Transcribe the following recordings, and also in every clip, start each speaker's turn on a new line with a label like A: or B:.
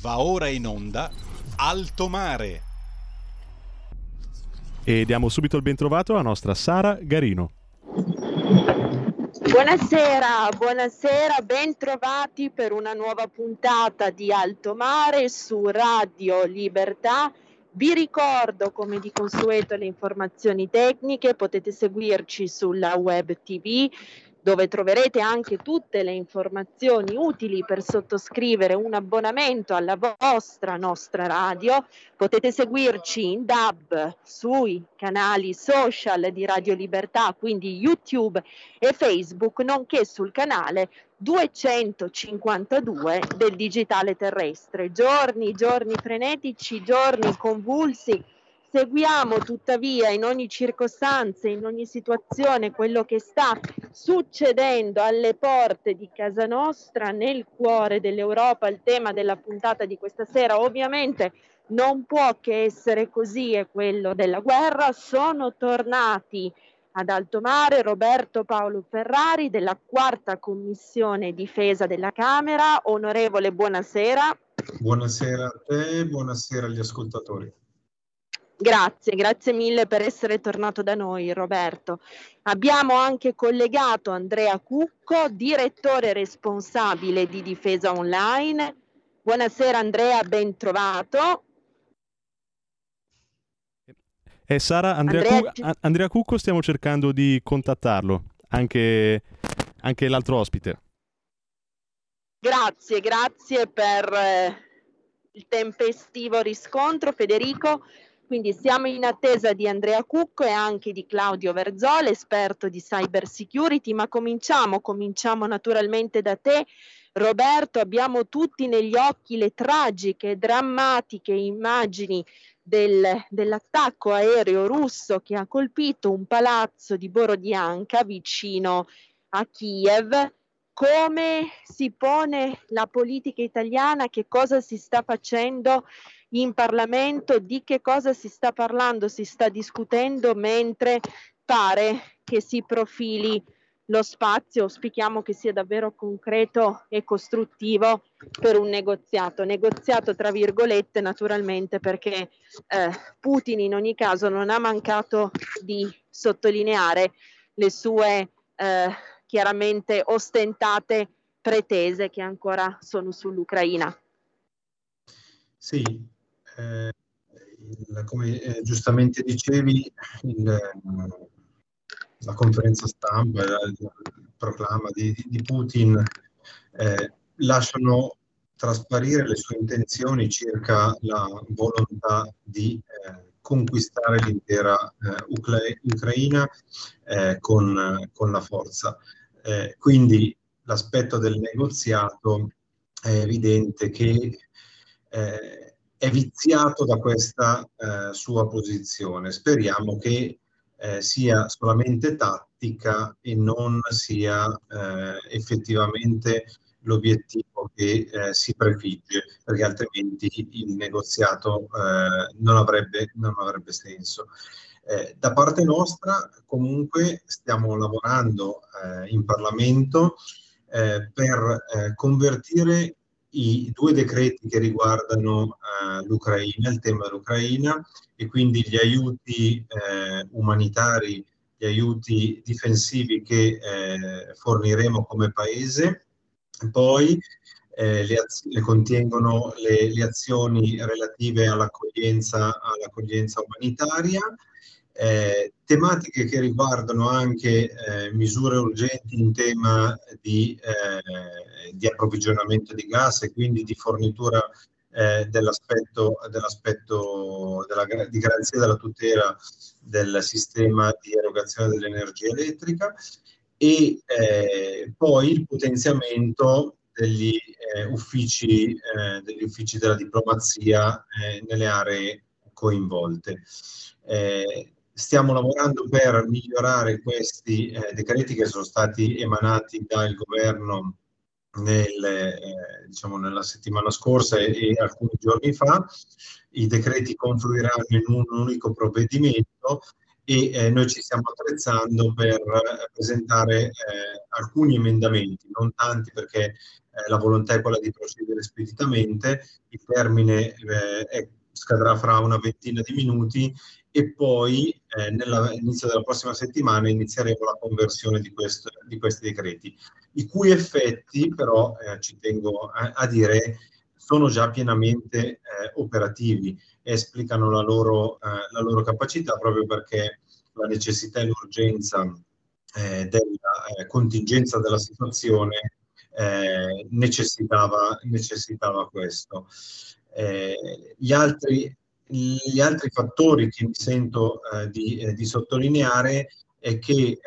A: Va ora in onda Alto Mare.
B: E diamo subito il bentrovato alla nostra Sara Garino.
C: Buonasera, buonasera, bentrovati per una nuova puntata di Alto Mare su Radio Libertà. Vi ricordo, come di consueto, le informazioni tecniche, potete seguirci sulla web TV dove troverete anche tutte le informazioni utili per sottoscrivere un abbonamento alla vostra nostra radio. Potete seguirci in DAB sui canali social di Radio Libertà, quindi YouTube e Facebook, nonché sul canale 252 del digitale terrestre. Giorni, giorni frenetici, giorni convulsi Seguiamo tuttavia in ogni circostanza, in ogni situazione, quello che sta succedendo alle porte di casa nostra, nel cuore dell'Europa. Il tema della puntata di questa sera ovviamente non può che essere così, è quello della guerra. Sono tornati ad alto mare Roberto Paolo Ferrari della quarta commissione difesa della Camera. Onorevole, buonasera.
D: Buonasera a te, buonasera agli ascoltatori.
C: Grazie, grazie mille per essere tornato da noi Roberto. Abbiamo anche collegato Andrea Cucco, direttore responsabile di Difesa Online. Buonasera Andrea, ben trovato.
B: Eh, Sara, Andrea, Andrea... Cu- Andrea, Cucco stiamo cercando di contattarlo, anche, anche l'altro ospite.
C: Grazie, grazie per eh, il tempestivo riscontro Federico. Quindi siamo in attesa di Andrea Cucco e anche di Claudio Verzola, esperto di cyber security, ma cominciamo, cominciamo naturalmente da te. Roberto, abbiamo tutti negli occhi le tragiche, drammatiche immagini del, dell'attacco aereo russo che ha colpito un palazzo di Borodianka vicino a Kiev. Come si pone la politica italiana? Che cosa si sta facendo? in Parlamento di che cosa si sta parlando, si sta discutendo mentre pare che si profili lo spazio, auspichiamo che sia davvero concreto e costruttivo per un negoziato, negoziato tra virgolette naturalmente perché eh, Putin in ogni caso non ha mancato di sottolineare le sue eh, chiaramente ostentate pretese che ancora sono sull'Ucraina.
D: Sì, eh, il, come eh, giustamente dicevi, il, la conferenza stampa, il, il proclama di, di Putin eh, lasciano trasparire le sue intenzioni circa la volontà di eh, conquistare l'intera eh, Ucra- Ucraina eh, con, con, la forza. Eh, quindi l'aspetto del negoziato è evidente che eh, è viziato da questa eh, sua posizione. Speriamo che eh, sia solamente tattica e non sia eh, effettivamente l'obiettivo che eh, si prefigge, perché altrimenti il negoziato non avrebbe, non, avrebbe, senso. Eh, da parte nostra comunque stiamo lavorando in Parlamento per convertire i due decreti che riguardano uh, l'Ucraina, il tema dell'Ucraina e quindi gli aiuti eh, umanitari, gli aiuti difensivi che eh, forniremo come paese. Poi eh, le, az- le, contengono le, le, azioni relative all'accoglienza, all'accoglienza umanitaria eh, tematiche che riguardano anche eh, misure urgenti in tema di, eh, di, approvvigionamento di gas e quindi di fornitura eh, dell'aspetto, dell'aspetto della, di garanzia della tutela del sistema di erogazione dell'energia elettrica e eh, poi il potenziamento degli eh, uffici, degli uffici della diplomazia nelle aree coinvolte. Eh, Stiamo lavorando per migliorare questi eh, decreti che sono stati emanati dal governo nel, eh, diciamo nella settimana scorsa e, e, alcuni giorni fa. I decreti confluiranno in un unico provvedimento e eh, noi ci stiamo attrezzando per presentare eh, alcuni emendamenti, non tanti perché la volontà è quella di procedere speditamente, il termine eh, è, scadrà fra una ventina di minuti e poi eh, nell'inizio della prossima settimana inizieremo la conversione di, questo, di questi decreti, i cui effetti però, eh, ci tengo a, a, dire, sono già pienamente eh, operativi, esplicano la loro, eh, la loro capacità proprio perché la necessità e l'urgenza eh, della eh, contingenza della situazione necessitava, necessitava, questo. Eh, gli, altri, gli, altri, fattori che mi sento eh, di, eh, di, sottolineare è che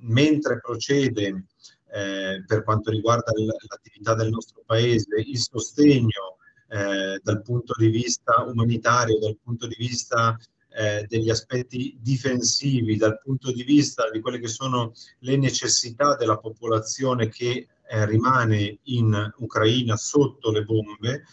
D: mentre procede per quanto riguarda l'attività del nostro Paese il sostegno dal punto di vista umanitario, dal punto di vista eh, degli aspetti difensivi dal punto di vista di quelle che sono le necessità della popolazione che eh, rimane in Ucraina sotto le bombe,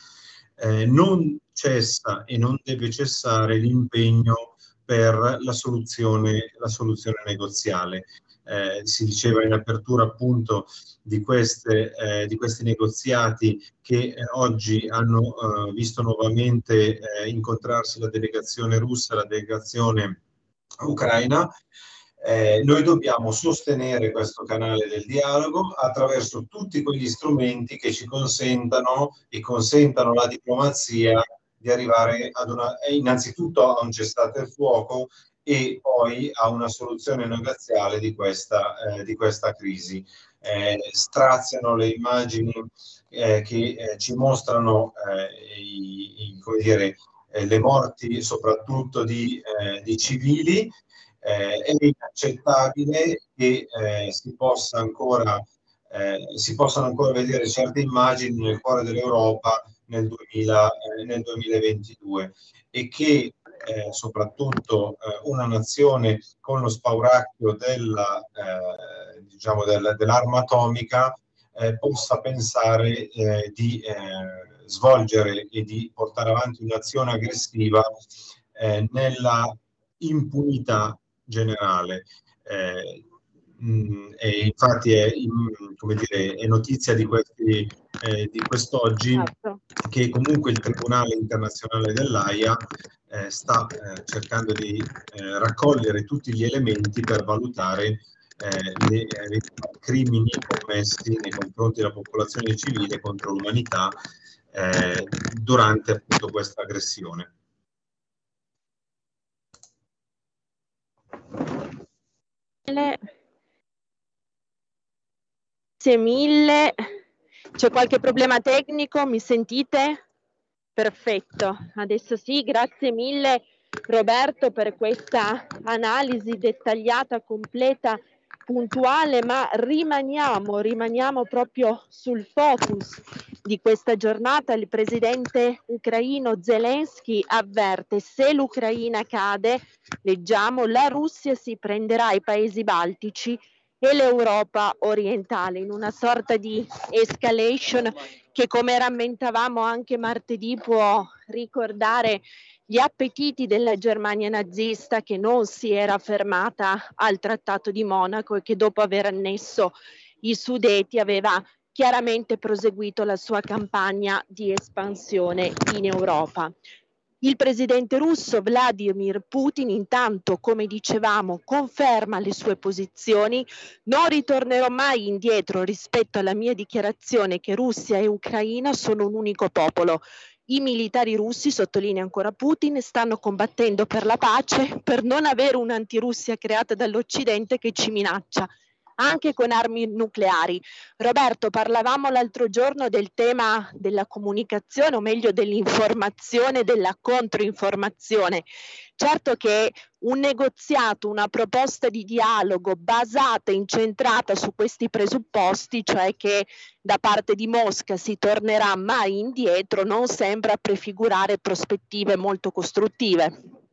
D: eh, non cessa e non deve cessare l'impegno per la soluzione, la soluzione negoziale eh, si diceva in apertura appunto di, queste, eh, di questi negoziati che eh, oggi hanno eh, visto nuovamente eh, incontrarsi la delegazione russa e la delegazione ucraina. Eh, noi dobbiamo sostenere questo canale del dialogo attraverso tutti quegli strumenti che ci consentano e consentano alla diplomazia di arrivare ad una, innanzitutto a un cessate il fuoco e poi a una soluzione negoziale di questa, eh, di questa crisi. Eh, straziano le immagini eh, che eh, ci mostrano eh, i, i, dire, eh, le morti soprattutto di, di civili. È inaccettabile che si, possa ancora, si possano ancora vedere certe immagini nel cuore dell'Europa nel, 2000, nel 2022 e che eh, soprattutto eh, una nazione con lo spauracchio della, eh, diciamo del, dell'arma atomica eh, possa pensare eh, di eh, svolgere e di portare avanti un'azione aggressiva nella impunità generale. Mh, e infatti è, come dire, è notizia di, questi, eh, di quest'oggi certo. che comunque il Tribunale internazionale dell'AIA eh, sta eh, cercando di eh, raccogliere tutti gli elementi per valutare eh, i eh, crimini commessi nei confronti della popolazione civile contro l'umanità durante appunto questa aggressione.
C: Grazie mille. C'è qualche problema tecnico? Mi sentite? Perfetto, adesso sì, grazie mille Roberto per questa analisi dettagliata, completa, puntuale, ma rimaniamo, rimaniamo proprio sul focus di questa giornata. Il presidente ucraino Zelensky avverte se l'Ucraina cade, leggiamo, la Russia si prenderà i paesi baltici e l'Europa orientale in una sorta di escalation che come rammentavamo anche martedì può ricordare gli appetiti della Germania nazista che non si era fermata al Trattato di Monaco e che dopo aver annesso i Sudeti aveva chiaramente proseguito la sua campagna di espansione in Europa. Il presidente russo Vladimir Putin intanto, come dicevamo, conferma le sue posizioni. Non ritornerò mai indietro rispetto alla mia dichiarazione che Russia e Ucraina sono un unico popolo. I militari russi, sottolinea ancora Putin, stanno combattendo per la pace, per non avere un'antirussia creata dall'Occidente che ci minaccia anche con armi nucleari. Roberto, parlavamo l'altro giorno del tema della comunicazione, o meglio dell'informazione, della controinformazione. Certo che un negoziato, una proposta di dialogo basata, incentrata su questi presupposti, cioè che da parte di Mosca si tornerà mai indietro, non sembra prefigurare prospettive molto costruttive.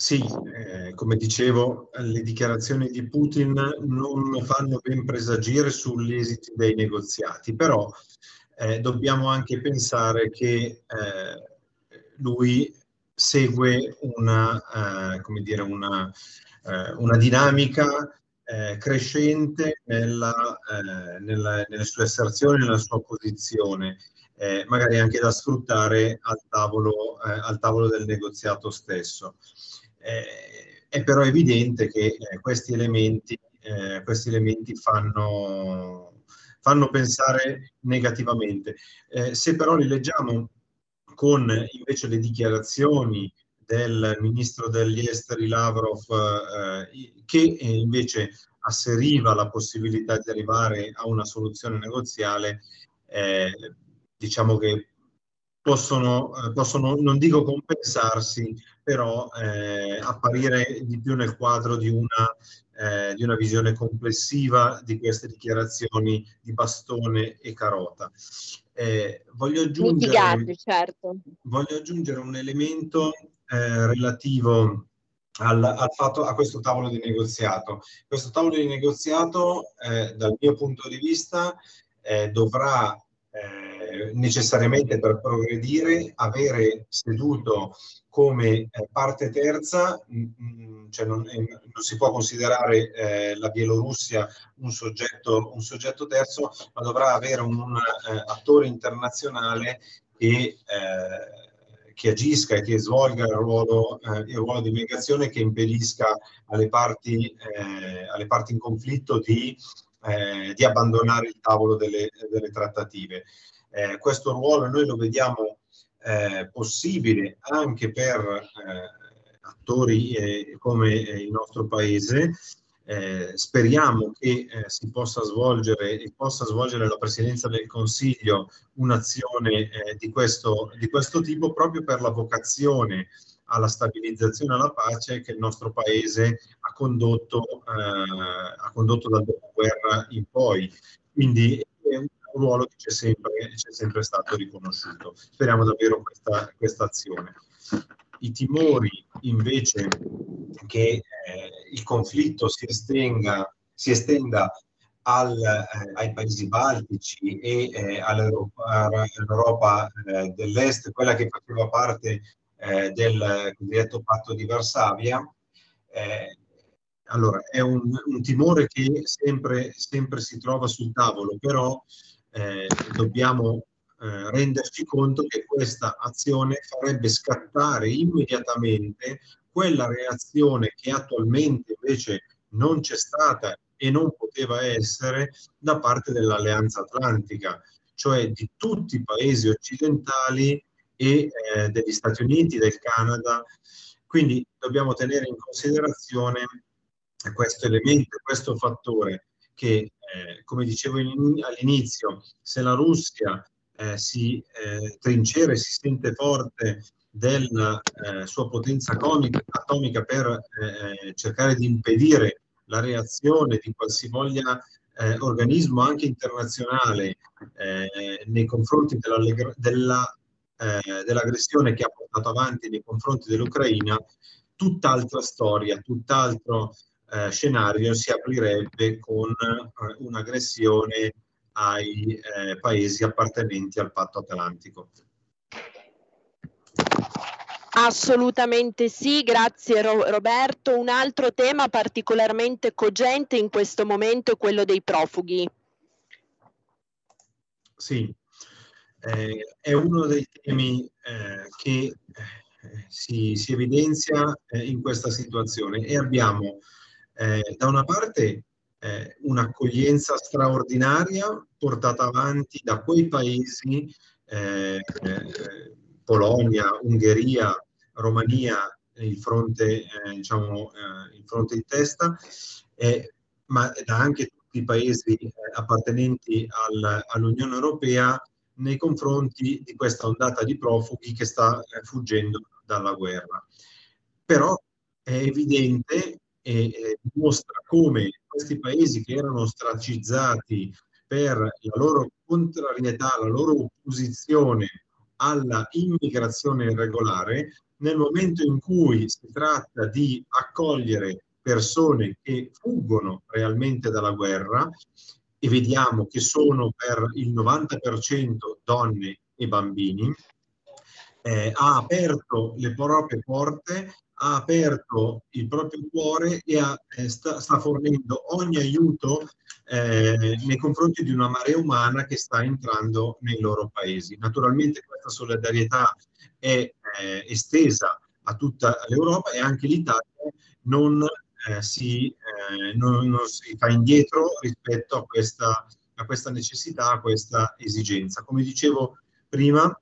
D: Sì, eh, come dicevo, le dichiarazioni di Putin non fanno ben presagire sugli esiti dei negoziati, però eh, dobbiamo anche pensare che eh, lui segue una, eh, dire, una, eh, una dinamica eh, crescente nella, nella, nelle sue asserzioni, nella sua posizione, magari anche da sfruttare al tavolo, al tavolo del negoziato stesso. Eh, è però evidente che eh, questi elementi, questi elementi fanno, fanno, pensare negativamente. se però li leggiamo con invece le dichiarazioni del ministro degli esteri Lavrov, eh, che invece asseriva la possibilità di arrivare a una soluzione negoziale, eh, diciamo che possono, eh, possono, non dico compensarsi, però eh, apparire di più nel quadro di una, eh, di una visione complessiva di queste dichiarazioni di bastone e carota. Eh, voglio, aggiungere, certo. voglio aggiungere un elemento eh, relativo al, al, fatto, a questo tavolo di negoziato. Questo tavolo di negoziato, eh, dal mio punto di vista, eh, dovrà eh, necessariamente per progredire avere seduto come eh, parte terza, mh, mm, mm, cioè non, eh, non, si può considerare eh, la Bielorussia un soggetto, un soggetto, terzo, ma dovrà avere un, un attore internazionale che che agisca e che svolga il ruolo, eh, il ruolo di mediazione che impedisca alle parti, eh, alle parti in conflitto di, eh, di, abbandonare il tavolo delle, delle trattative. Eh, questo ruolo noi lo vediamo eh, possibile anche per eh, attori come il nostro paese, eh, speriamo che eh, si possa svolgere e possa svolgere la Presidenza del Consiglio un'azione eh, di, questo, di questo tipo proprio per la vocazione alla stabilizzazione e alla pace che il nostro Paese ha condotto, eh, ha condotto dal dopoguerra in poi. Quindi è un ruolo che ci è sempre, sempre, stato riconosciuto. Speriamo davvero questa, questa azione. I timori invece che eh, il conflitto si, estenga, si estenda al, eh, ai paesi baltici e eh, all'Europa, all'Europa eh, dell'Est, quella che faceva parte eh, del cosiddetto patto di Varsavia. Eh, allora, è un, un, timore che sempre, sempre si trova sul tavolo, però dobbiamo eh, renderci conto che questa azione farebbe scattare immediatamente quella reazione che attualmente invece non c'è stata e non poteva essere da parte dell'Alleanza Atlantica, cioè di tutti i paesi occidentali e eh, degli Stati Uniti, del Canada. Quindi dobbiamo tenere in considerazione questo elemento, questo fattore che, eh, come dicevo in, all'inizio, se la Russia eh, si eh, trincera e si sente forte della eh, sua potenza atomica, atomica per eh, cercare di impedire la reazione di qualsivoglia eh, organismo anche internazionale eh, nei confronti della, della, dell'aggressione che ha portato avanti nei confronti dell'Ucraina, tutt'altra storia, tutt'altro scenario si aprirebbe con un'aggressione ai eh, paesi appartenenti al patto atlantico.
C: Assolutamente sì, grazie Roberto. Un altro tema particolarmente cogente in questo momento è quello dei profughi.
D: Sì, eh, è uno dei temi eh, che eh, si, si, evidenzia eh, in questa situazione. E abbiamo eh, da una parte un'accoglienza straordinaria portata avanti da quei paesi, Polonia, Ungheria, Romania, il fronte, diciamo, il fronte in testa, ma da anche tutti i paesi appartenenti al, all'Unione Europea nei confronti di questa ondata di profughi che sta fuggendo dalla guerra. Però è evidente e dimostra come questi paesi che erano ostracizzati per la loro contrarietà, la loro opposizione alla immigrazione irregolare, nel momento in cui si tratta di accogliere persone che fuggono realmente dalla guerra, e vediamo che sono per il 90% donne e bambini, eh, ha aperto le proprie porte ha aperto il proprio cuore e ha, eh, sta, sta, fornendo ogni aiuto eh, nei confronti di una marea umana che sta entrando nei loro paesi. Naturalmente questa solidarietà è eh, estesa a tutta l'Europa e anche l'Italia non, eh, si, eh, non, non si fa indietro rispetto a questa, a questa necessità, a questa esigenza. Come dicevo prima,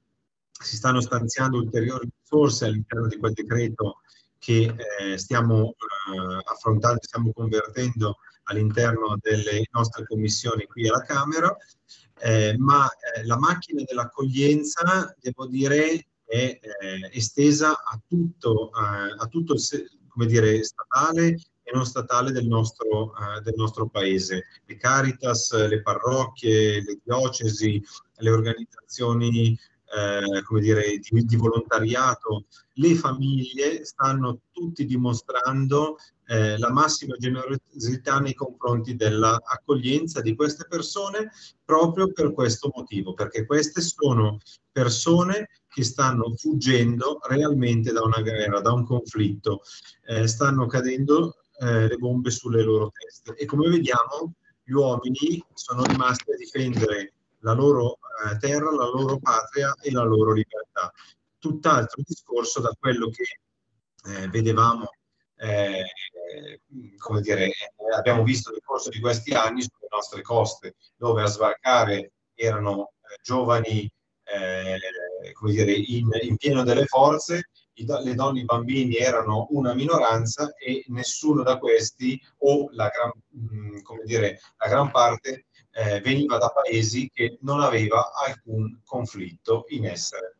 D: si stanno stanziando ulteriori risorse all'interno di quel decreto che eh, stiamo eh, affrontando, stiamo convertendo all'interno delle nostre commissioni qui alla Camera, eh, ma eh, la macchina dell'accoglienza, devo dire, è eh, estesa a tutto, eh, a tutto il, come dire, statale e non statale del nostro, del nostro paese. Le Caritas, le parrocchie, le diocesi, le organizzazioni eh, come dire, di, di, volontariato, le famiglie stanno tutti dimostrando eh, la massima generosità nei confronti dell'accoglienza di queste persone proprio per questo motivo, perché queste sono persone che stanno fuggendo realmente da una guerra, da un conflitto, eh, stanno cadendo eh, le bombe sulle loro teste e come vediamo gli uomini sono rimasti a difendere la loro eh, terra, la loro patria e la loro libertà. Tutt'altro discorso da quello che eh, vedevamo, eh, come dire, abbiamo visto nel corso di questi anni sulle nostre coste, dove a sbarcare erano eh, giovani, eh, come dire, in, in pieno delle forze, le donne e i bambini erano una minoranza e nessuno da questi o la gran, mm, come dire, la gran parte eh, veniva da paesi che non aveva alcun conflitto in essere.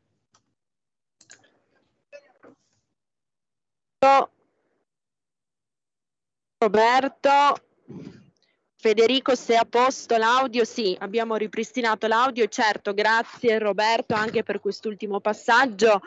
C: Roberto, Federico, se a posto l'audio? Sì, abbiamo ripristinato l'audio. Certo, grazie Roberto anche per quest'ultimo passaggio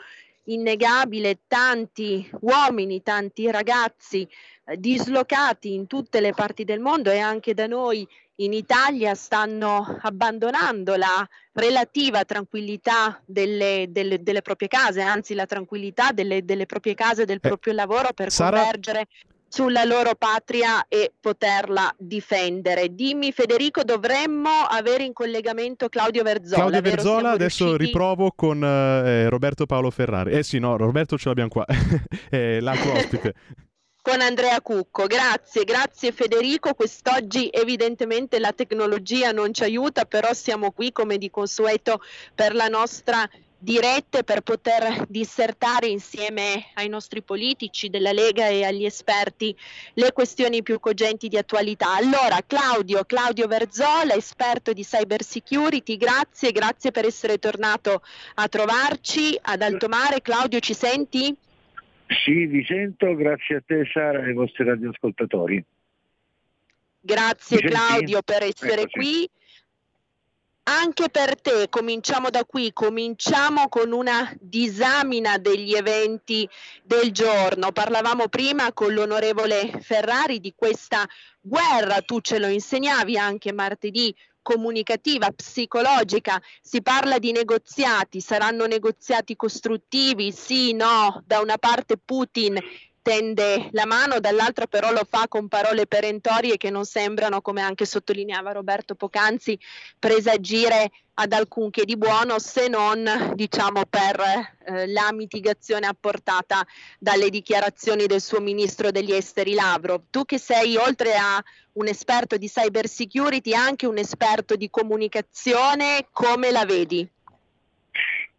C: innegabile. Tanti uomini, tanti ragazzi eh, dislocati in tutte le parti del mondo e anche da noi in Italia stanno abbandonando la relativa tranquillità delle, delle, delle proprie case, anzi la tranquillità delle, delle proprie case, del eh, proprio lavoro per Sara... convergere sulla loro patria e poterla difendere. Dimmi Federico, dovremmo avere in collegamento Claudio Verzola.
B: Claudio Verzola, adesso riusciti... riprovo con eh, Roberto Paolo Ferrari. Eh sì, no, Roberto ce l'abbiamo qua, è l'altro ospite
C: con Andrea Cucco. Grazie, grazie Federico. Quest'oggi evidentemente la tecnologia non ci aiuta, però siamo qui come di consueto per la nostra dirette per poter dissertare insieme ai nostri politici della Lega e agli esperti le questioni più cogenti di attualità. Allora, Claudio, Claudio Verzola, esperto di cyber security, grazie, grazie per essere tornato a trovarci ad Altomare. Claudio, ci senti?
E: Sì, vi sento, grazie a te Sara e ai vostri radioascoltatori.
C: Grazie Claudio per essere Eccoci. qui. Anche per te, cominciamo da qui, cominciamo con una disamina degli eventi del giorno. Parlavamo prima con l'onorevole Ferrari di questa guerra, tu ce lo insegnavi anche martedì comunicativa, psicologica, si parla di negoziati, saranno negoziati costruttivi, sì, no, da una parte Putin tende la mano, dall'altra però lo fa con parole perentorie che non sembrano, come anche sottolineava Roberto Pocanzi, presagire ad alcunché di buono se non diciamo per eh, la mitigazione apportata dalle dichiarazioni del suo ministro degli esteri Lavrov. Tu che sei oltre a un esperto di cyber security anche un esperto di comunicazione, come la vedi?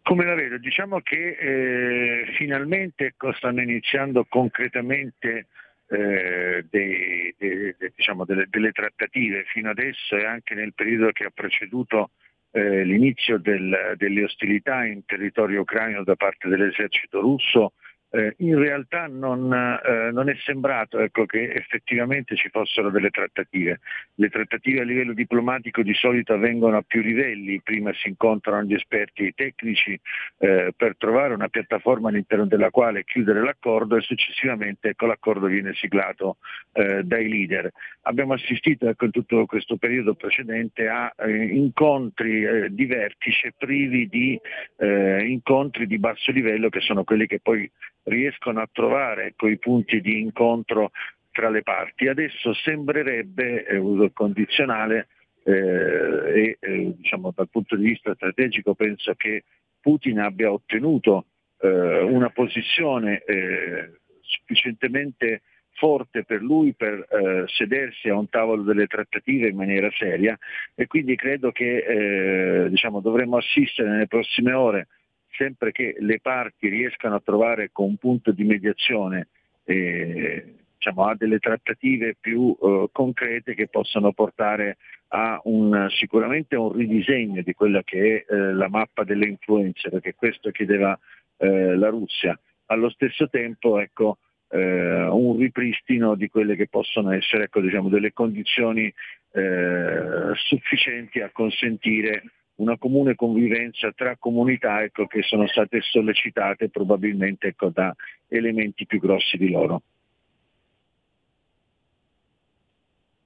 E: Come la vedo? Diciamo che eh, finalmente ecco, stanno iniziando concretamente eh, dei, dei, diciamo, delle, delle, trattative fino adesso e anche nel periodo che ha preceduto eh, l'inizio del, delle ostilità in territorio ucraino da parte dell'esercito russo eh, in realtà non, eh, non è sembrato ecco, che effettivamente ci fossero delle trattative. Le trattative a livello diplomatico di solito avvengono a più livelli, prima si incontrano gli esperti e i tecnici eh, per trovare una piattaforma all'interno della quale chiudere l'accordo e successivamente ecco, l'accordo viene siglato eh, dai leader. Abbiamo assistito ecco, in tutto questo periodo precedente a eh, incontri eh, di vertice privi di incontri di basso livello che sono quelli che poi riescono a trovare quei punti di incontro tra le parti. Adesso sembrerebbe, eh, uso condizionale, eh, e eh, diciamo, dal punto di vista strategico penso che Putin abbia ottenuto eh, una posizione eh, sufficientemente forte per lui per eh, sedersi a un tavolo delle trattative in maniera seria e quindi credo che eh, diciamo, dovremmo assistere nelle prossime ore, sempre che le parti riescano a trovare con un punto di mediazione eh, diciamo, a delle trattative più eh, concrete che possano portare a un, sicuramente un ridisegno di quella che è eh, la mappa delle influenze, perché questo chiedeva eh, la Russia. Allo stesso tempo ecco, eh, un ripristino di quelle che possono essere ecco, diciamo, delle condizioni eh, sufficienti a consentire una comune convivenza tra comunità ecco, che sono state sollecitate probabilmente ecco, da elementi più grossi di loro.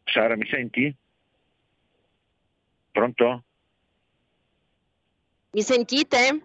E: Sara, mi senti? Pronto?
C: Mi sentite?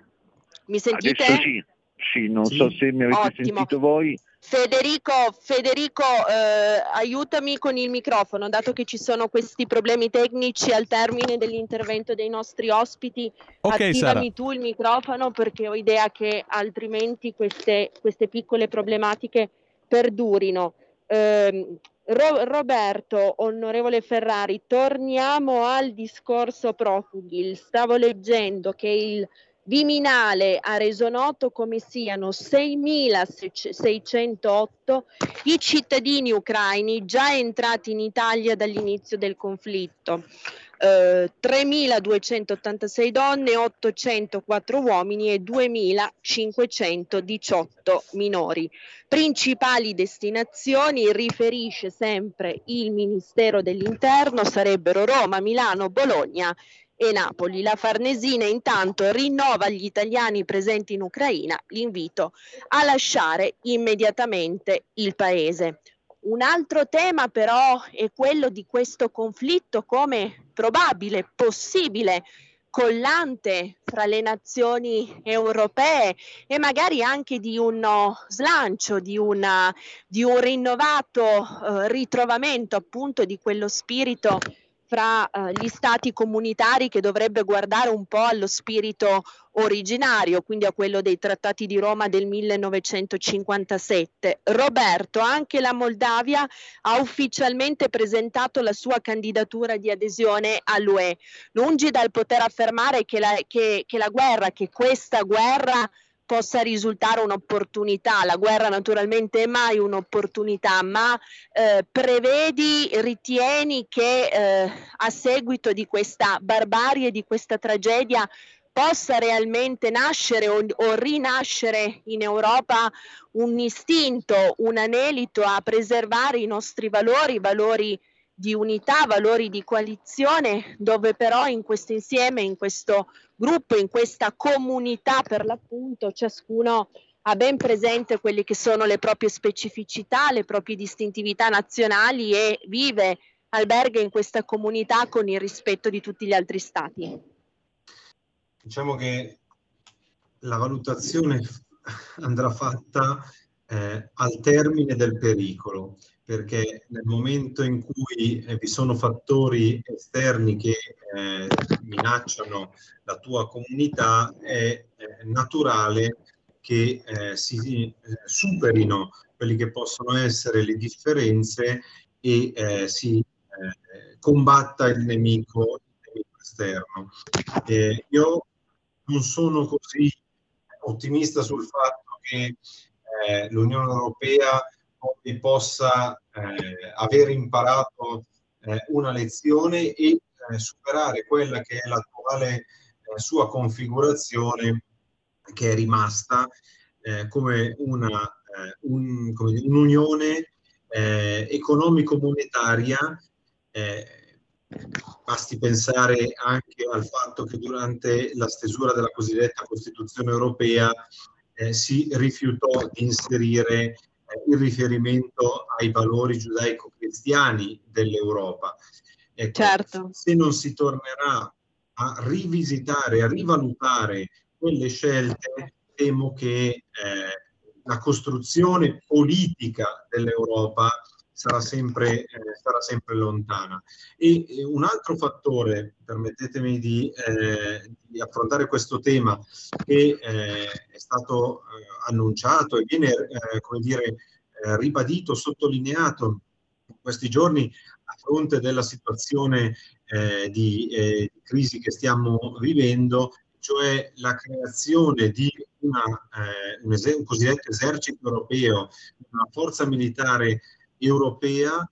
C: Mi sentite?
E: Adesso sì, sì non sì. so se mi avete Ottimo. sentito voi.
C: Federico, Federico eh, aiutami con il microfono, dato che ci sono questi problemi tecnici al termine dell'intervento dei nostri ospiti. Okay, attivami Sara. tu il microfono perché ho idea che altrimenti queste, queste piccole problematiche perdurino. Eh, Ro- Roberto, onorevole Ferrari, torniamo al discorso profughi. Stavo leggendo che il Viminale ha reso noto come siano 6.608 i cittadini ucraini già entrati in Italia dall'inizio del conflitto. 3.286 eh, donne, 804 uomini e 2.518 minori. Principali destinazioni, riferisce sempre il Ministero dell'Interno, sarebbero Roma, Milano, Bologna e Napoli. La Farnesina intanto rinnova agli italiani presenti in Ucraina l'invito a lasciare immediatamente il paese. Un altro tema però è quello di questo conflitto come probabile, possibile collante fra le nazioni europee e magari anche di uno slancio, di, una, di un rinnovato eh, ritrovamento appunto di quello spirito fra eh, gli stati comunitari che dovrebbe guardare un po' allo spirito originario, quindi a quello dei trattati di Roma del 1957. Roberto, anche la Moldavia ha ufficialmente presentato la sua candidatura di adesione all'UE. Lungi dal poter affermare che la, che, che la guerra, che questa guerra possa risultare un'opportunità. La guerra naturalmente è mai un'opportunità, ma eh, prevedi, ritieni che eh, a seguito di questa barbarie, di questa tragedia, possa realmente nascere o, o, rinascere in Europa un istinto, un anelito a preservare i nostri valori, valori di unità, valori di coalizione, dove però in questo insieme, in questo gruppo, in questa comunità per l'appunto, ciascuno ha ben presente quelle che sono le proprie specificità, le proprie distintività nazionali e vive, alberga in questa comunità con il rispetto di tutti gli altri stati.
D: Diciamo che la valutazione andrà fatta eh, al termine del pericolo perché nel momento in cui eh, vi sono fattori esterni che eh, minacciano la tua comunità, è eh, naturale che eh, si eh, superino quelli che possono essere le differenze e eh, si combatta il nemico, il nemico esterno. io non sono così ottimista sul fatto che l'Unione Europea poi possa eh, aver imparato eh, una lezione e eh, superare quella che è l'attuale eh, sua configurazione che è rimasta eh, come, una, eh, un, come un'unione economico-monetaria Basti pensare anche al fatto che durante la stesura della cosiddetta Costituzione europea eh, si rifiutò di inserire il riferimento ai valori giudaico-cristiani dell'Europa. Ecco, certo. Se non si tornerà a rivisitare, a rivalutare quelle scelte, temo che eh, la costruzione politica dell'Europa sarà sempre, eh, sarà sempre lontana. E, e, un altro fattore, permettetemi di, eh, di affrontare questo tema, che eh, è stato eh, annunciato e viene, eh, come dire, eh, ribadito, sottolineato in questi giorni a fronte della situazione di, di crisi che stiamo vivendo, cioè la creazione di una, un, es- un, cosiddetto esercito europeo, una forza militare europea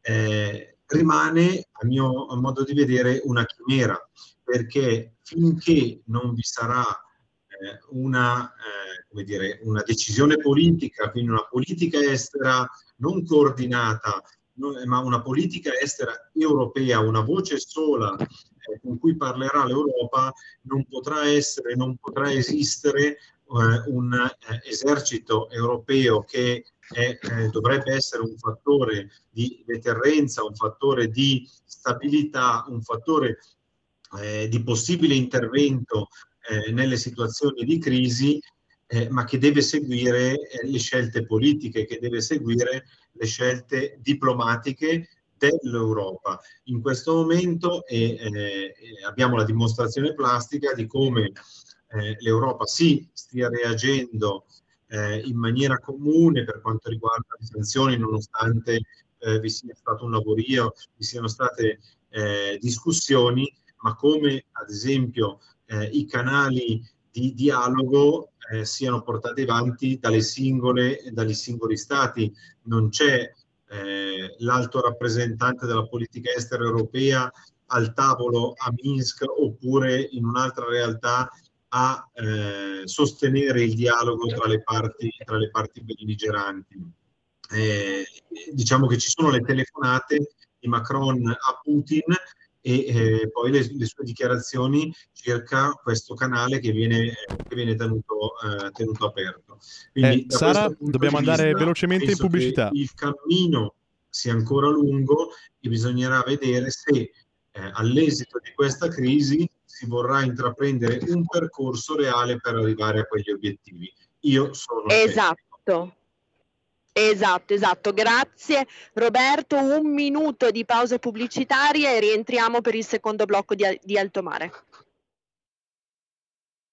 D: eh, rimane, a mio modo di vedere, una chimera, perché finché non vi sarà eh, una, eh, dire, una, decisione politica, quindi una politica estera non coordinata, ma una politica estera europea, una voce sola eh, con cui parlerà l'Europa, non potrà essere, non potrà esistere un eh, esercito europeo che è, eh, dovrebbe essere un fattore di deterrenza, un fattore di stabilità, un fattore eh, di possibile intervento eh, nelle situazioni di crisi, eh, ma che deve seguire eh, le scelte politiche, che deve seguire le scelte diplomatiche dell'Europa. In questo momento eh, abbiamo la dimostrazione plastica di come l'Europa sì stia reagendo eh, in maniera comune per quanto riguarda le sanzioni, nonostante eh, vi sia stato un lavorio, vi siano state eh, discussioni, ma come ad esempio eh, i canali di dialogo eh, siano portati avanti dalle singole, dagli singoli stati. Non c'è eh, l'alto rappresentante della politica estera europea al tavolo a Minsk oppure in un'altra realtà a eh, sostenere il dialogo tra le parti, tra le parti belligeranti. Eh, diciamo che ci sono le telefonate di Macron a Putin e eh, poi le, le, sue dichiarazioni circa questo canale che viene, che viene tenuto, eh, tenuto, aperto.
B: Quindi, eh, Sara, dobbiamo andare velocemente in pubblicità.
D: Il cammino sia ancora lungo e bisognerà vedere se eh, all'esito di questa crisi si vorrà intraprendere un percorso reale per arrivare a quegli obiettivi. Io sono...
C: Esatto. Esatto, esatto. Grazie Roberto. Un minuto di pausa pubblicitaria e rientriamo per il secondo blocco di, di Alto Mare.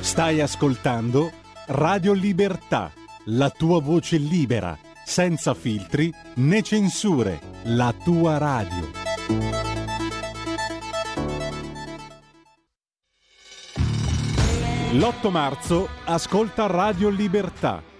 F: Stai ascoltando Radio Libertà, la tua voce libera, senza filtri né censure, la tua radio. L'8 marzo ascolta Radio Libertà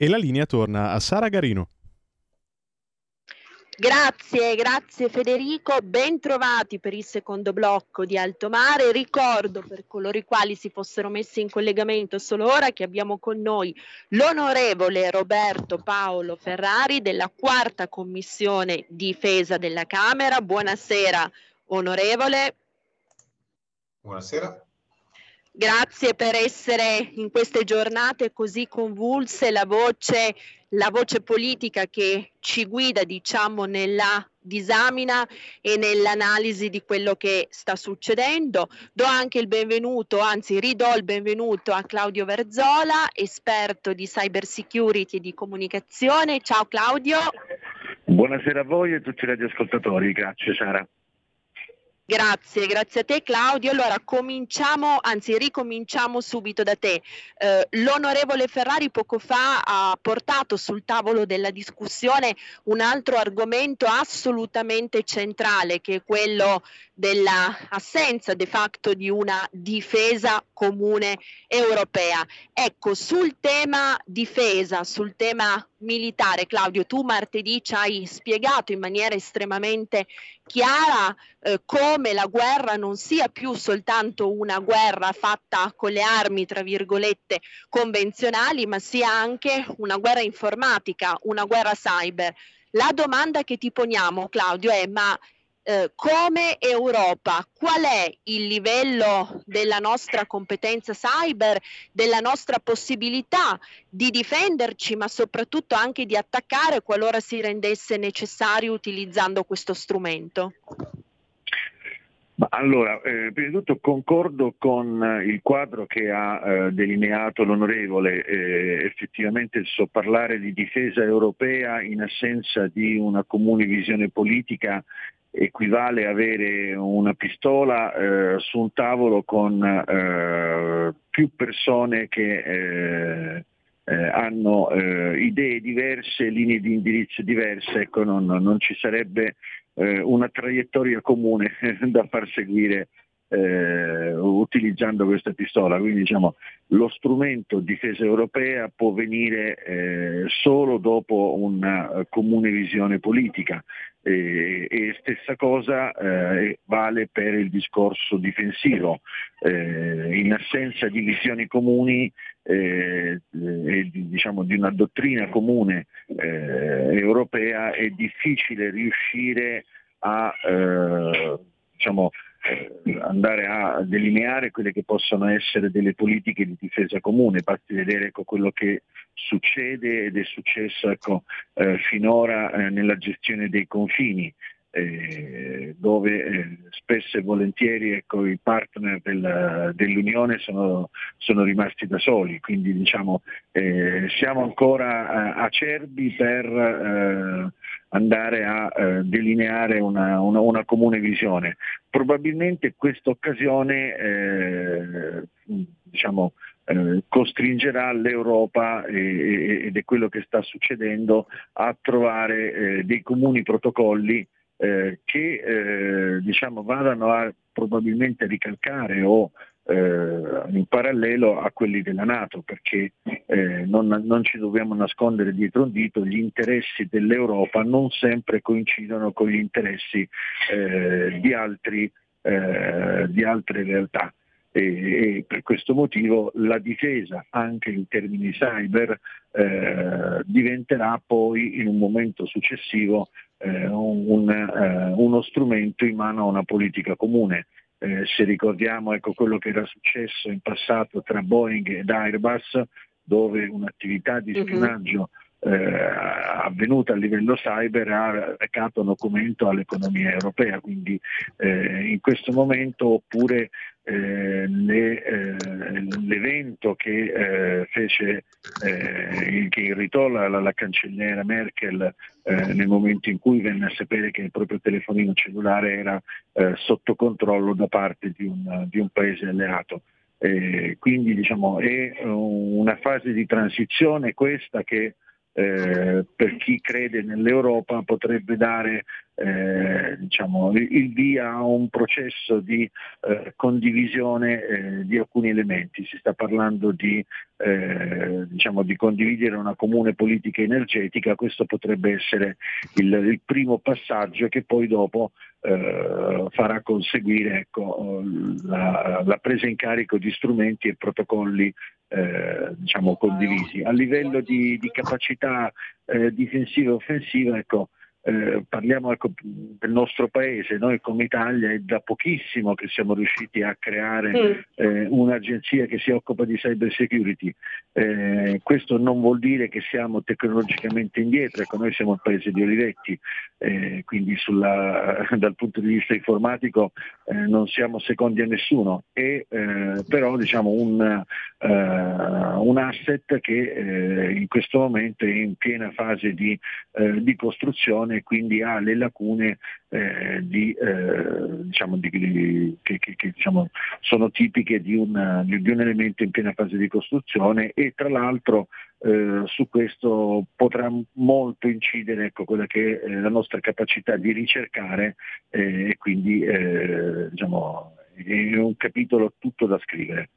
B: E la linea torna a Sara Garino.
C: Grazie, grazie Federico, ben trovati per il secondo blocco di Alto Mare. Ricordo per coloro i quali si fossero messi in collegamento solo ora che abbiamo con noi l'onorevole Roberto Paolo Ferrari della quarta commissione difesa della Camera. Buonasera onorevole.
D: Buonasera.
C: Grazie per essere in queste giornate così convulse, la voce, la voce politica che ci guida, diciamo, nella disamina e nell'analisi di quello che sta succedendo. Do anche il benvenuto, anzi ridò il benvenuto a Claudio Verzola, esperto di cyber security e di comunicazione. Ciao Claudio.
E: Buonasera a voi e a tutti i radioascoltatori, grazie Sara.
C: Grazie, grazie a te Claudio. Allora cominciamo, anzi ricominciamo subito da te. Eh, l'onorevole Ferrari poco fa ha portato sul tavolo della discussione un altro argomento assolutamente centrale che è quello dell'assenza de facto di una difesa comune europea. Ecco, sul tema difesa, sul tema militare, Claudio, tu martedì ci hai spiegato in maniera estremamente chiara eh, come la guerra non sia più soltanto una guerra fatta con le armi, tra virgolette, convenzionali, ma sia anche una guerra informatica, una guerra cyber. La domanda che ti poniamo, Claudio, è ma eh, come Europa qual è il livello della nostra competenza cyber, della nostra possibilità di difenderci, ma soprattutto anche di attaccare qualora si rendesse necessario utilizzando questo strumento?
E: Allora, eh, prima di tutto concordo con eh, il quadro che ha eh, delineato l'onorevole, eh, effettivamente so parlare di difesa europea in assenza di una comune visione politica equivale avere una pistola eh, su un tavolo con eh, più persone che eh, hanno eh, idee diverse, linee di indirizzo diverse, ecco, non, non ci sarebbe una traiettoria comune da far seguire eh, utilizzando questa pistola. Quindi diciamo, lo strumento difesa europea può venire eh, solo dopo una comune visione politica e, e stessa cosa eh, vale per il discorso difensivo. Eh, in assenza di visioni comuni eh, e diciamo, di una dottrina comune eh, europea è difficile riuscire a diciamo, eh, andare a delineare quelle che possono essere delle politiche di difesa comune, basti vedere ecco, quello che succede ed è successo ecco, eh, finora eh, nella gestione dei confini. Eh, dove eh, spesso e volentieri ecco, i partner del, dell'Unione sono, sono, rimasti da soli, quindi diciamo, eh, siamo ancora acerbi per andare a eh, delineare una, una, una, comune visione. Probabilmente questa occasione eh, diciamo, costringerà l'Europa, ed è quello che sta succedendo, a trovare dei comuni protocolli eh, che eh, diciamo, vadano a probabilmente ricalcare o eh, in parallelo a quelli della Nato, perché eh, non, non, ci dobbiamo nascondere dietro un dito, gli interessi dell'Europa non sempre coincidono con gli interessi eh, di, altri, eh, di, altre realtà. E, per questo motivo la difesa anche in termini cyber eh, diventerà poi in un momento successivo eh, un, un, uno strumento in mano a una politica comune eh, se ricordiamo ecco, quello che era successo in passato tra Boeing ed Airbus, dove un'attività di mhm. spionaggio uh-huh. Eh, avvenuta a livello cyber ha recato documento all'economia europea, quindi eh, in questo momento oppure eh, le, eh, l'evento che eh, fece eh, che irritò la, la, la cancelliera Merkel eh, nel momento in cui venne a sapere che il proprio telefonino cellulare era sotto controllo da parte di un, di un paese alleato. quindi diciamo, è una fase di transizione questa che eh, per chi crede nell'Europa potrebbe dare eh, diciamo, il via a un processo di eh, condivisione eh, di alcuni elementi. Si sta parlando di, eh, diciamo, di, condividere una comune politica energetica, questo potrebbe essere il, il primo passaggio che poi dopo farà conseguire ecco, la, la, presa in carico di strumenti e protocolli eh, diciamo, condivisi. A livello di, di capacità difensiva e offensiva, ecco, eh, parliamo ecco, del nostro paese, noi come Italia è da pochissimo che siamo riusciti a creare mm. eh, un'agenzia che si occupa di cyber security. Eh, questo non vuol dire che siamo tecnologicamente indietro, ecco, noi siamo un paese di Olivetti, eh, quindi sulla, dal punto di vista informatico eh, non siamo secondi a nessuno, è però diciamo, un, un, asset che in questo momento è in piena fase di, di costruzione e quindi ha le lacune eh, di, eh, diciamo, di, che, che, che diciamo, sono tipiche di, una, di, un elemento in piena fase di costruzione e tra l'altro eh, su questo potrà molto incidere ecco, quella che è la nostra capacità di ricercare eh, e quindi eh, diciamo, è un capitolo tutto da scrivere.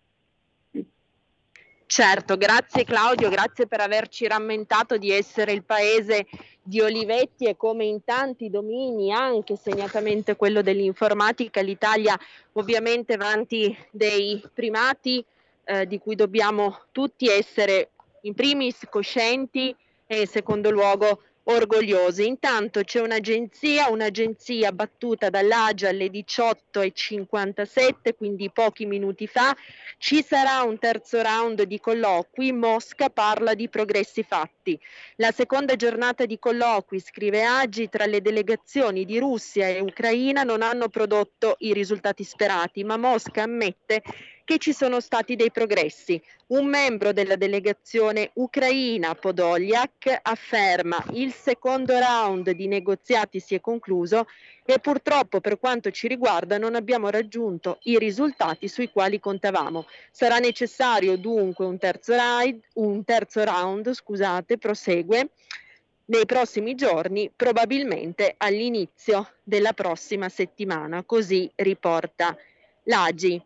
C: Certo, grazie Claudio, grazie per averci rammentato di essere il paese di Olivetti e come in tanti domini, anche segnatamente quello dell'informatica, l'Italia ovviamente avanti dei primati eh, di cui dobbiamo tutti essere in primis coscienti e in secondo luogo orgogliosi. Intanto c'è un'agenzia, un'agenzia battuta dall'Agia alle 18.57, quindi pochi minuti fa. Ci sarà un terzo round di colloqui. Mosca parla di progressi fatti. La seconda giornata di colloqui, scrive Agi, tra le delegazioni di Russia e Ucraina non hanno prodotto i risultati sperati, ma Mosca ammette che ci sono stati dei progressi. Un membro della delegazione ucraina, Podoliak, afferma il secondo round di negoziati si è concluso e purtroppo per quanto ci riguarda non abbiamo raggiunto i risultati sui quali contavamo. Sarà necessario dunque un terzo, ride, un terzo round, scusate, prosegue nei prossimi giorni, probabilmente all'inizio della prossima settimana, così riporta l'AGI.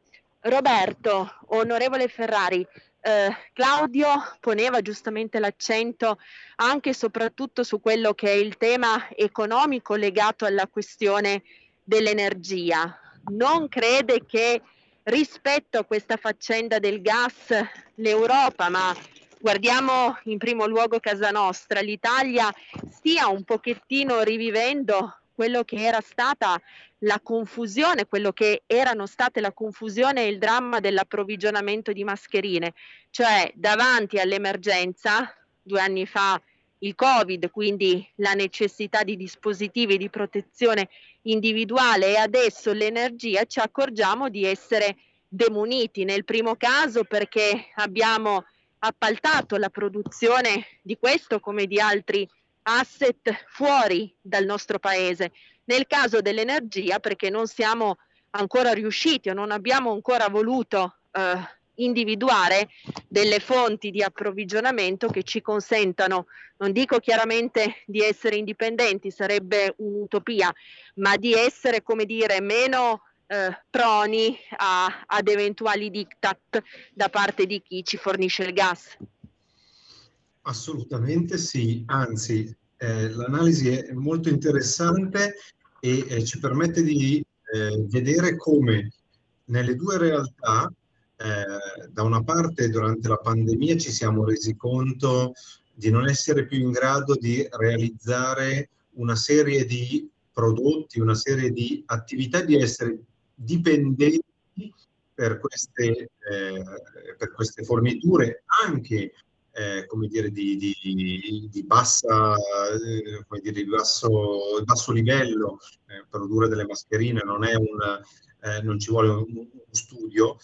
C: Roberto, onorevole Ferrari, eh, Claudio poneva giustamente l'accento anche e soprattutto su quello che è il tema economico legato alla questione dell'energia. Non crede che rispetto a questa faccenda del gas l'Europa, ma guardiamo in primo luogo casa nostra, l'Italia stia un pochettino rivivendo quello che era stata la confusione, quello che erano state la confusione e il dramma dell'approvvigionamento di mascherine, cioè davanti all'emergenza, due anni fa il Covid, quindi la necessità di dispositivi di protezione individuale e adesso l'energia, ci accorgiamo di essere demuniti. Nel primo caso perché abbiamo appaltato la produzione di questo come di altri asset fuori dal nostro paese. Nel caso dell'energia, perché non siamo ancora riusciti o non abbiamo ancora voluto eh, individuare delle fonti di approvvigionamento che ci consentano, non dico chiaramente di essere indipendenti, sarebbe un'utopia, ma di essere, come dire, meno eh, proni a, ad eventuali diktat da parte di chi ci fornisce il gas.
D: Assolutamente sì, anzi eh, l'analisi è molto interessante e eh, ci permette di eh, vedere come nelle due realtà, eh, da una parte durante la pandemia ci siamo resi conto di non essere più in grado di realizzare una serie di prodotti, una serie di attività, di essere dipendenti per queste, eh, per queste forniture anche eh, come dire, di, di, di, bassa, eh, come dire, di basso, basso livello, eh, produrre delle mascherine non, è un, eh, non ci vuole un, un studio,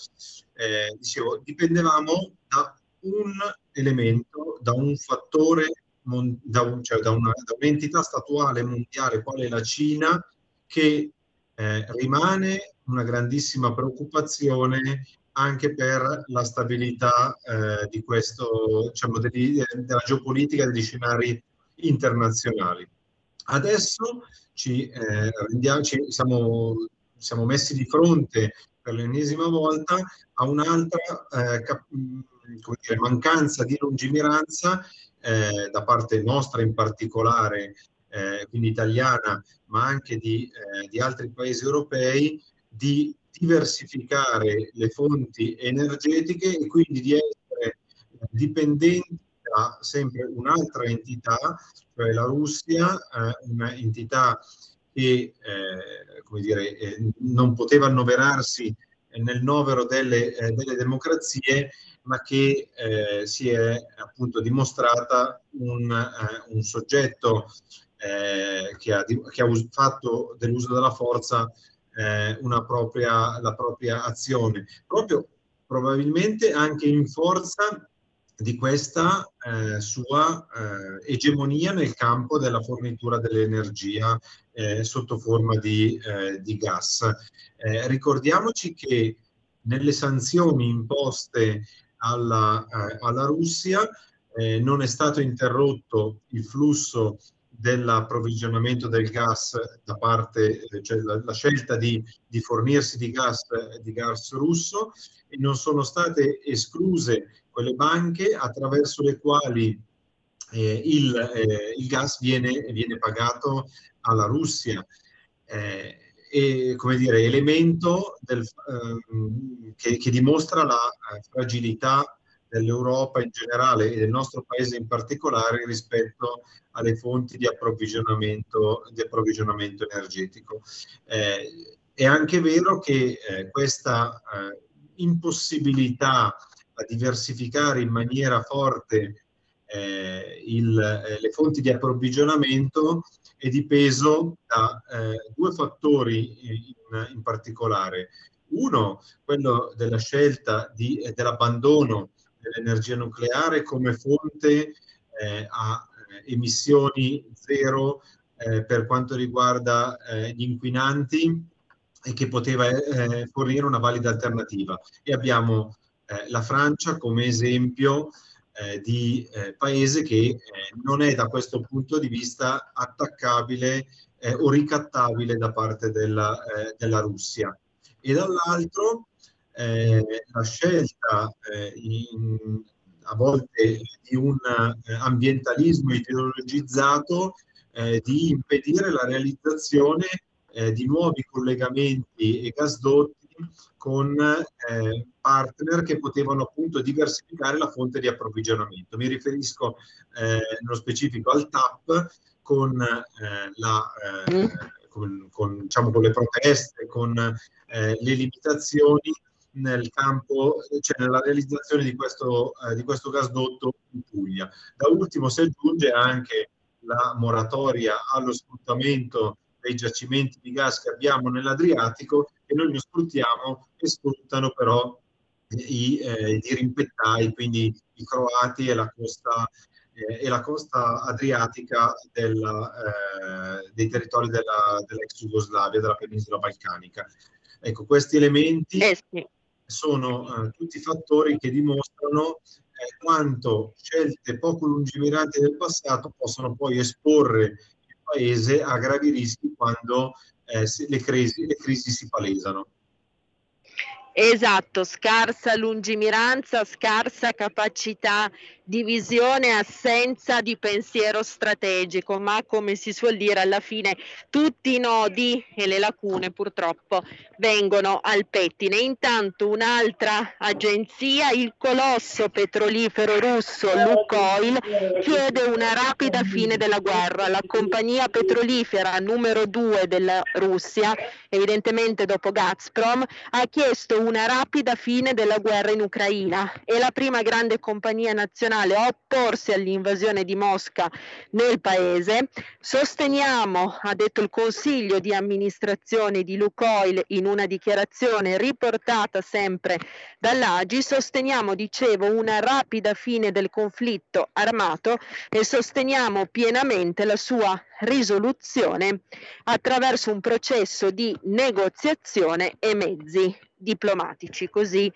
D: eh, dicevo, dipendevamo da un elemento, da un fattore, da, un, cioè da, una, da un'entità statuale mondiale quale la Cina, che eh, rimane una grandissima preoccupazione anche per la stabilità eh, di questo, diciamo, degli, della geopolitica degli scenari internazionali. Adesso ci, eh, rendiamo, ci siamo, siamo, messi di fronte per l'ennesima volta a un'altra eh, cap- dire, mancanza di lungimiranza eh, da parte nostra in particolare, eh, quindi italiana, ma anche di, eh, di altri paesi europei, di diversificare le fonti energetiche e quindi di essere dipendenti da sempre un'altra entità, cioè la Russia, eh, un'entità che eh, dire, eh, non poteva annoverarsi nel novero delle, eh, delle democrazie, ma che eh, si è appunto dimostrata un, eh, un soggetto che ha, che, ha, fatto dell'uso della forza eh, propria, la propria azione, proprio probabilmente anche in forza di questa eh, sua eh, egemonia nel campo della fornitura dell'energia eh, sotto forma di, eh, di gas. Eh, ricordiamoci che nelle sanzioni imposte alla, eh, alla Russia non è stato interrotto il flusso dell'approvvigionamento del gas da parte, cioè la, la scelta di, di, fornirsi di gas, di gas russo e non sono state escluse quelle banche attraverso le quali eh, il, eh, il, gas viene, viene, pagato alla Russia. Eh, e, come dire, elemento del, ehm, che, che, dimostra la eh, fragilità dell'Europa in generale e del nostro paese in particolare rispetto alle fonti di approvvigionamento, di approvvigionamento energetico. Eh, è anche vero che eh, questa eh, impossibilità a diversificare in maniera forte eh, il, eh, le fonti di approvvigionamento è dipeso da eh, due fattori in, in, particolare. Uno, quello della scelta di, dell'abbandono dell'energia nucleare come fonte eh, a eh, emissioni zero per quanto riguarda gli inquinanti e che poteva fornire una valida alternativa. E abbiamo eh, la Francia come esempio eh, di eh, paese che eh, non è da questo punto di vista attaccabile eh, o ricattabile da parte della, della Russia. E dall'altro la scelta in, a volte di un ambientalismo ideologizzato di impedire la realizzazione di nuovi collegamenti e gasdotti con eh, partner che potevano appunto diversificare la fonte di approvvigionamento. Mi riferisco eh, nello specifico al TAP con, eh, la, eh, mm. con, con, diciamo, con, le proteste, con eh, le limitazioni nel campo, cioè nella realizzazione di questo, eh, di questo gasdotto in Puglia. Da ultimo si aggiunge anche la moratoria allo sfruttamento dei giacimenti di gas che abbiamo nell'Adriatico che noi non sfruttiamo e sfruttano però i, eh, dirimpettai, quindi i croati e la costa, eh, e la costa adriatica della, eh, dei territori della, dell'ex Jugoslavia, della penisola balcanica. Ecco, questi elementi eh sono eh, tutti fattori che dimostrano eh, quanto scelte poco lungimiranti del passato possono poi esporre il paese a gravi rischi quando eh, le, crisi, le crisi si palesano.
C: Esatto, scarsa lungimiranza, scarsa capacità di visione, assenza di pensiero strategico, ma come si suol dire alla fine tutti i nodi e le lacune purtroppo vengono al pettine. Intanto un'altra agenzia, il colosso petrolifero russo Lukoil, chiede una rapida fine della guerra. La compagnia petrolifera numero due della Russia, evidentemente dopo Gazprom, ha chiesto una rapida fine della guerra in Ucraina. È la prima grande compagnia nazionale a opporsi all'invasione di Mosca nel paese. Sosteniamo, ha detto il Consiglio di amministrazione di Lukoil in una dichiarazione riportata sempre dall'Agi, sosteniamo, dicevo, una rapida fine del conflitto armato e sosteniamo pienamente la sua risoluzione attraverso un processo di negoziazione e mezzi diplomatici. Così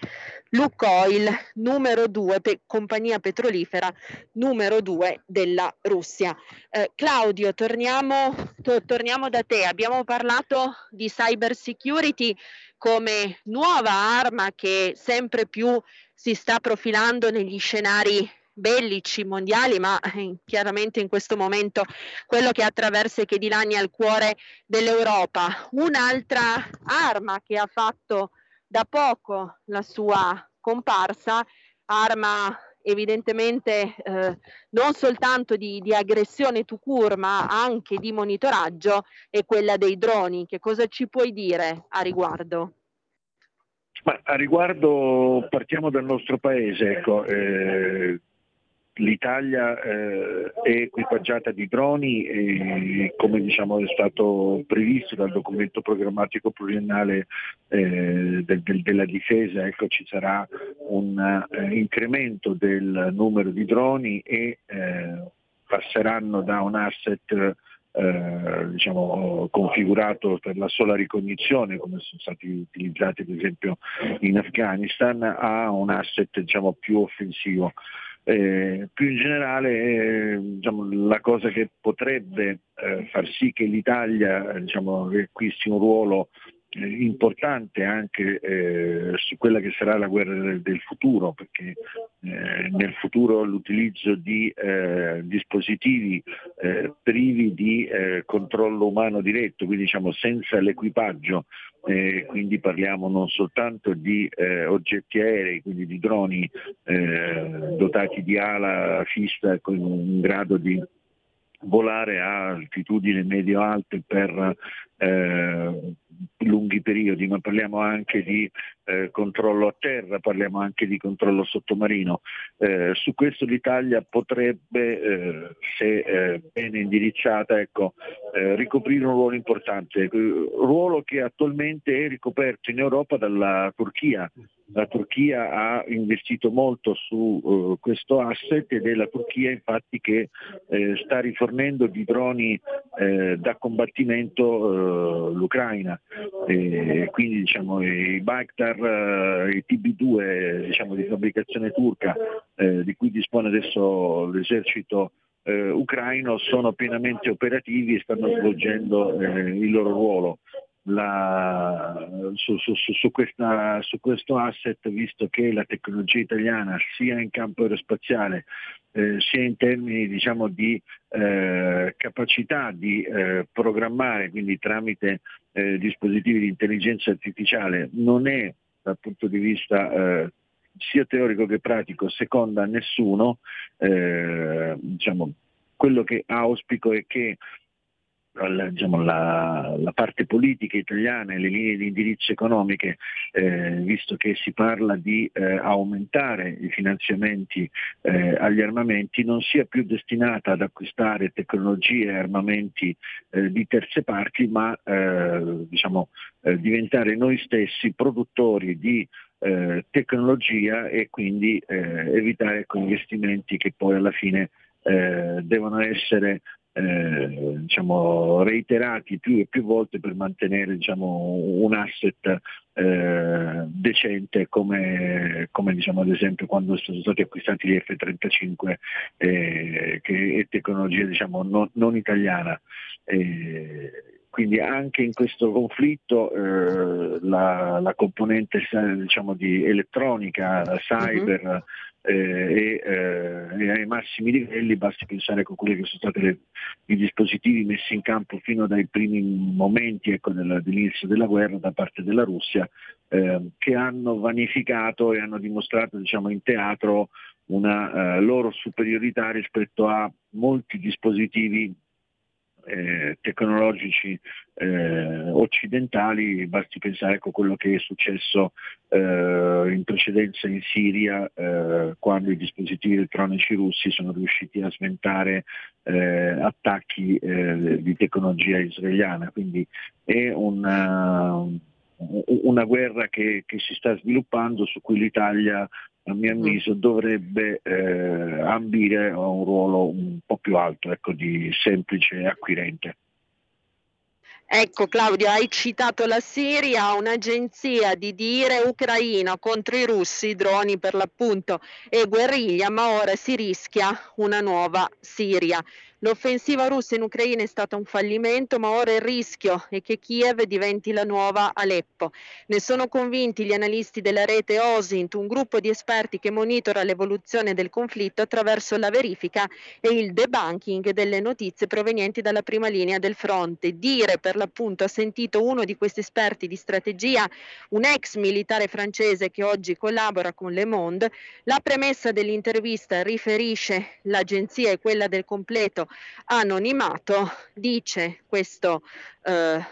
C: Lukoil, numero due, pe- compagnia petrolifera numero due della Russia. Eh, Claudio, torniamo, to- torniamo da te. Abbiamo parlato di cyber security come nuova arma che sempre più si sta profilando negli scenari bellici mondiali, ma eh, chiaramente in questo momento quello che attraversa e che dilania il cuore dell'Europa. Un'altra arma che ha fatto da poco la sua comparsa, arma evidentemente eh, non soltanto di, di aggressione to cure, ma anche di monitoraggio, è quella dei droni. Che cosa ci puoi dire a riguardo?
E: Ma a riguardo partiamo dal nostro paese, ecco, eh, l'Italia eh, è equipaggiata di droni e come diciamo, è stato previsto dal documento programmatico pluriennale eh, del, del, della difesa, ecco, ci sarà un eh, incremento del numero di droni e eh, passeranno da un asset eh, diciamo, configurato per la sola ricognizione, come sono stati utilizzati ad esempio in Afghanistan, a un asset diciamo, più offensivo. Eh, più in generale eh, diciamo, la cosa che potrebbe eh, far sì che l'Italia diciamo, acquisti un ruolo eh, importante anche eh, su quella che sarà la guerra del, del futuro, perché eh, nel futuro l'utilizzo di eh, dispositivi eh, privi di eh, controllo umano diretto, quindi diciamo senza l'equipaggio, quindi parliamo non soltanto di oggetti aerei, quindi di droni dotati di ala fissa con un grado di volare a altitudini medio-alte per eh, lunghi periodi, ma parliamo anche di eh, controllo a terra, parliamo anche di controllo sottomarino. Eh, su questo l'Italia potrebbe, eh, se eh, bene indirizzata, ecco, eh, ricoprire un ruolo importante, ruolo che attualmente è ricoperto in Europa dalla Turchia. La Turchia ha investito molto su questo asset ed è la Turchia infatti che sta rifornendo di droni da combattimento l'Ucraina. E quindi diciamo, i Bakhtar, i TB2 diciamo, di fabbricazione turca eh, di cui dispone adesso l'esercito eh, ucraino sono pienamente operativi e stanno svolgendo eh, il loro ruolo. La, su, su, su, questa, su, questo asset, visto che la tecnologia italiana sia in campo aerospaziale eh, sia in termini diciamo, di eh, capacità di eh, programmare, quindi tramite eh, dispositivi di intelligenza artificiale, non è dal punto di vista eh, sia teorico che pratico seconda a nessuno, eh, diciamo, quello che auspico è che diciamo, la, la, parte politica italiana e le linee di indirizzo economiche, eh, visto che si parla di eh, aumentare i finanziamenti eh, agli armamenti, non sia più destinata ad acquistare tecnologie e armamenti eh, di terze parti, ma eh, diciamo, eh, diventare noi stessi produttori di tecnologia e quindi evitare investimenti che poi alla fine devono essere eh, diciamo, reiterati più e più volte per mantenere diciamo, un asset eh, decente come, come diciamo, ad esempio quando sono stati acquistati gli F-35 eh, che è tecnologia diciamo, non, non italiana. Quindi anche in questo conflitto eh, la, la, componente diciamo, di elettronica, cyber, uh-huh eh, e, eh, ai massimi livelli, basti pensare a quelli che sono stati i dispositivi messi in campo fino dai primi momenti ecco, dell'inizio della guerra da parte della Russia, eh, che hanno vanificato e hanno dimostrato diciamo, in teatro una eh, loro superiorità rispetto a molti dispositivi eh, tecnologici eh, occidentali, basti pensare a quello che è successo eh, in precedenza in Siria eh, quando i dispositivi elettronici russi sono riusciti a sventare eh, attacchi eh, di tecnologia israeliana. Quindi è una, una guerra che, che, si sta sviluppando su cui l'Italia a mio mm. avviso dovrebbe eh, ambire a un ruolo un po' più alto, ecco, di semplice acquirente.
C: Ecco Claudio, hai citato la Siria, un'agenzia di dire Ucraina contro i russi, droni per l'appunto e guerriglia, ma ora si rischia una nuova Siria. L'offensiva russa in Ucraina è stata un fallimento, ma ora il rischio è che Kiev diventi la nuova Aleppo. Ne sono convinti gli analisti della rete OSINT, un gruppo di esperti che monitora l'evoluzione del conflitto attraverso la verifica e il debunking delle notizie provenienti dalla prima linea del fronte. Dire per l'appunto ha sentito uno di questi esperti di strategia, un ex militare francese che oggi collabora con Le Monde. La premessa dell'intervista riferisce l'agenzia è quella del completo anonimato, dice questo eh,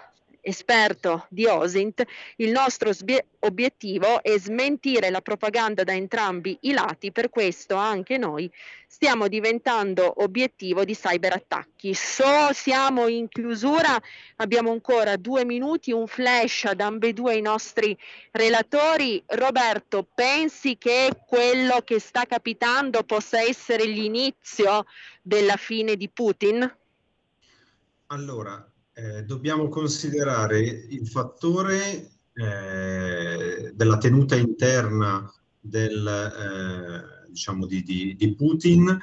C: esperto di OSINT, il nostro sbie- obiettivo è smentire la propaganda da entrambi i lati, per questo anche noi stiamo diventando obiettivo di cyberattacchi. So, siamo in chiusura, abbiamo ancora due minuti, un flash ad ambedue i nostri relatori. Roberto, pensi che quello che sta capitando possa essere l'inizio della fine di Putin?
D: Allora, eh, dobbiamo considerare il fattore eh, della tenuta interna del, eh, diciamo di, di, di, Putin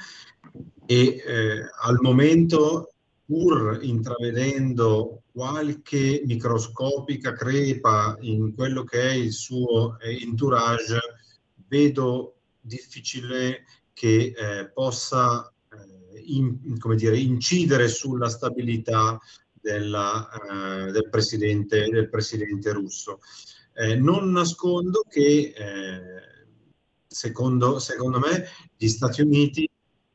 D: e eh, al momento pur intravedendo qualche microscopica crepa in quello che è il suo eh, entourage, vedo difficile che eh, possa in, come dire, incidere sulla stabilità della, eh, del, presidente, del, presidente, russo. Eh, non nascondo che, eh, secondo, secondo, me, gli Stati Uniti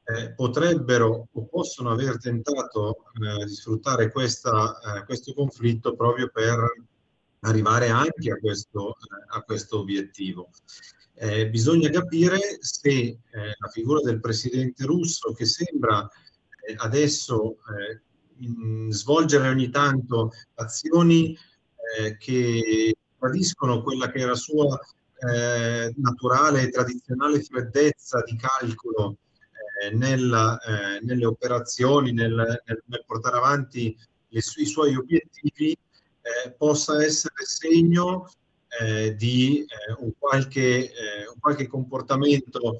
D: eh, potrebbero o possono aver tentato eh, di sfruttare questa, questo conflitto proprio per arrivare anche a questo, a questo obiettivo. Eh, bisogna capire se eh, la figura del presidente russo, che sembra eh, adesso svolgere ogni tanto azioni eh, che tradiscono quella che era sua eh, naturale e tradizionale freddezza di calcolo eh, nella, eh, nelle operazioni, nel, nel, nel, portare avanti i suoi obiettivi, eh, possa essere segno eh, di un qualche, un, qualche, comportamento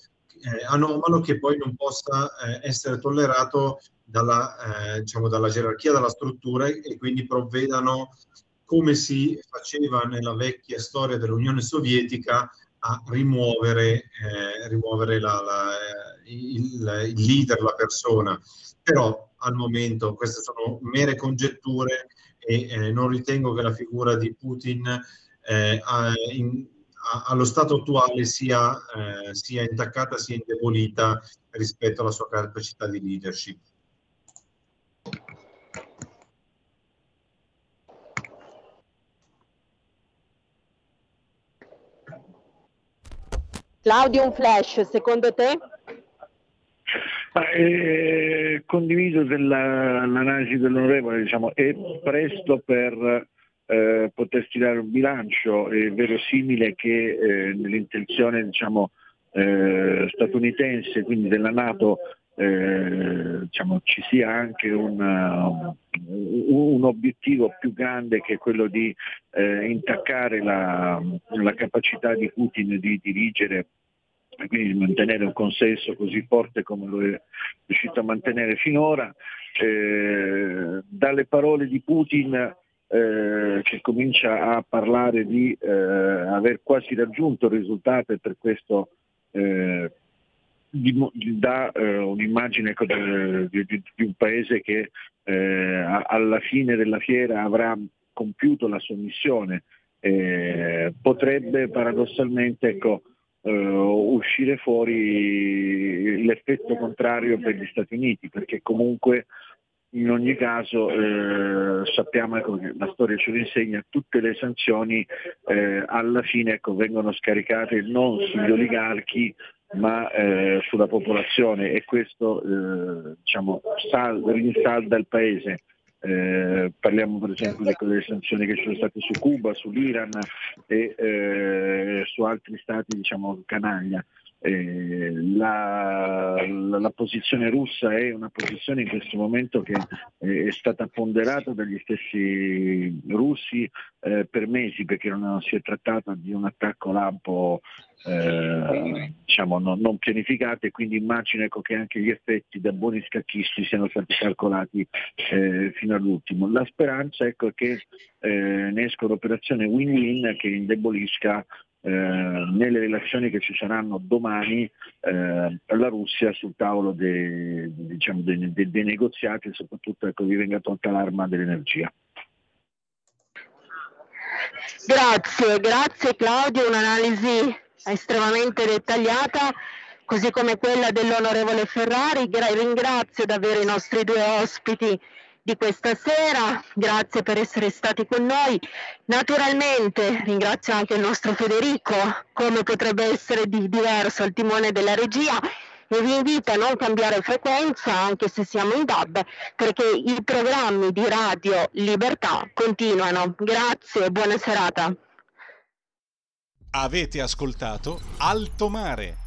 D: anomalo che poi non possa essere tollerato dalla, eh, diciamo, dalla gerarchia, dalla struttura e quindi provvedano, come si faceva nella vecchia storia dell'Unione Sovietica, a rimuovere, eh, rimuovere la, la, il, il, leader, la persona. Però al momento queste sono mere congetture e eh, non ritengo che la figura di Putin eh, in, allo stato attuale sia, eh, sia intaccata, sia indebolita rispetto alla sua capacità di leadership.
C: Claudio, un flash, secondo te?
E: Eh, condivido l'analisi dell'onorevole, diciamo, è presto per eh, poter stilare un bilancio, è verosimile che eh, nell'intenzione diciamo, eh, statunitense, quindi della Nato, eh, diciamo, ci sia anche una, un obiettivo più grande che quello di eh, intaccare la, la, capacità di Putin di dirigere e quindi di mantenere un consenso così forte come lo è riuscito a mantenere finora. Eh, dalle parole di Putin eh, che comincia a parlare di eh, aver quasi raggiunto il risultato e per questo eh, dà eh, un'immagine di, di, di, un paese che eh, alla fine della fiera avrà compiuto la sua missione. Eh, potrebbe paradossalmente ecco, eh, uscire fuori l'effetto contrario per gli Stati Uniti, perché comunque in ogni caso eh, sappiamo ecco, che la storia ce lo insegna, tutte le sanzioni eh, alla fine ecco, vengono scaricate non sugli oligarchi ma eh, sulla popolazione e questo eh, diciamo, sal- rinsalda il paese. Eh, parliamo per esempio delle sanzioni che ci sono state su Cuba, sull'Iran e eh, su altri stati diciamo, canaglia. Eh, la, la, la, posizione russa è una posizione in questo momento che è stata ponderata dagli stessi russi eh, per mesi perché non si è trattato di un attacco lampo eh, diciamo, non, non, pianificate, quindi immagino ecco, che anche gli effetti da buoni scacchisti siano stati calcolati eh, fino all'ultimo. La speranza ecco, è che eh, ne esca un'operazione win-win che indebolisca eh, nelle relazioni che ci saranno domani eh, la Russia sul tavolo dei, diciamo, dei, dei, dei negoziati e soprattutto ecco, vi venga tolta l'arma dell'energia.
C: Grazie, grazie Claudio, un'analisi estremamente dettagliata, così come quella dell'onorevole Ferrari. Ringrazio davvero i nostri due ospiti di questa sera, grazie per essere stati con noi. Naturalmente ringrazio anche il nostro Federico, come potrebbe essere di diverso al timone della regia e vi invito a non cambiare frequenza anche se siamo in DAB perché i programmi di Radio Libertà continuano. Grazie e buona serata.
A: Avete ascoltato Alto Mare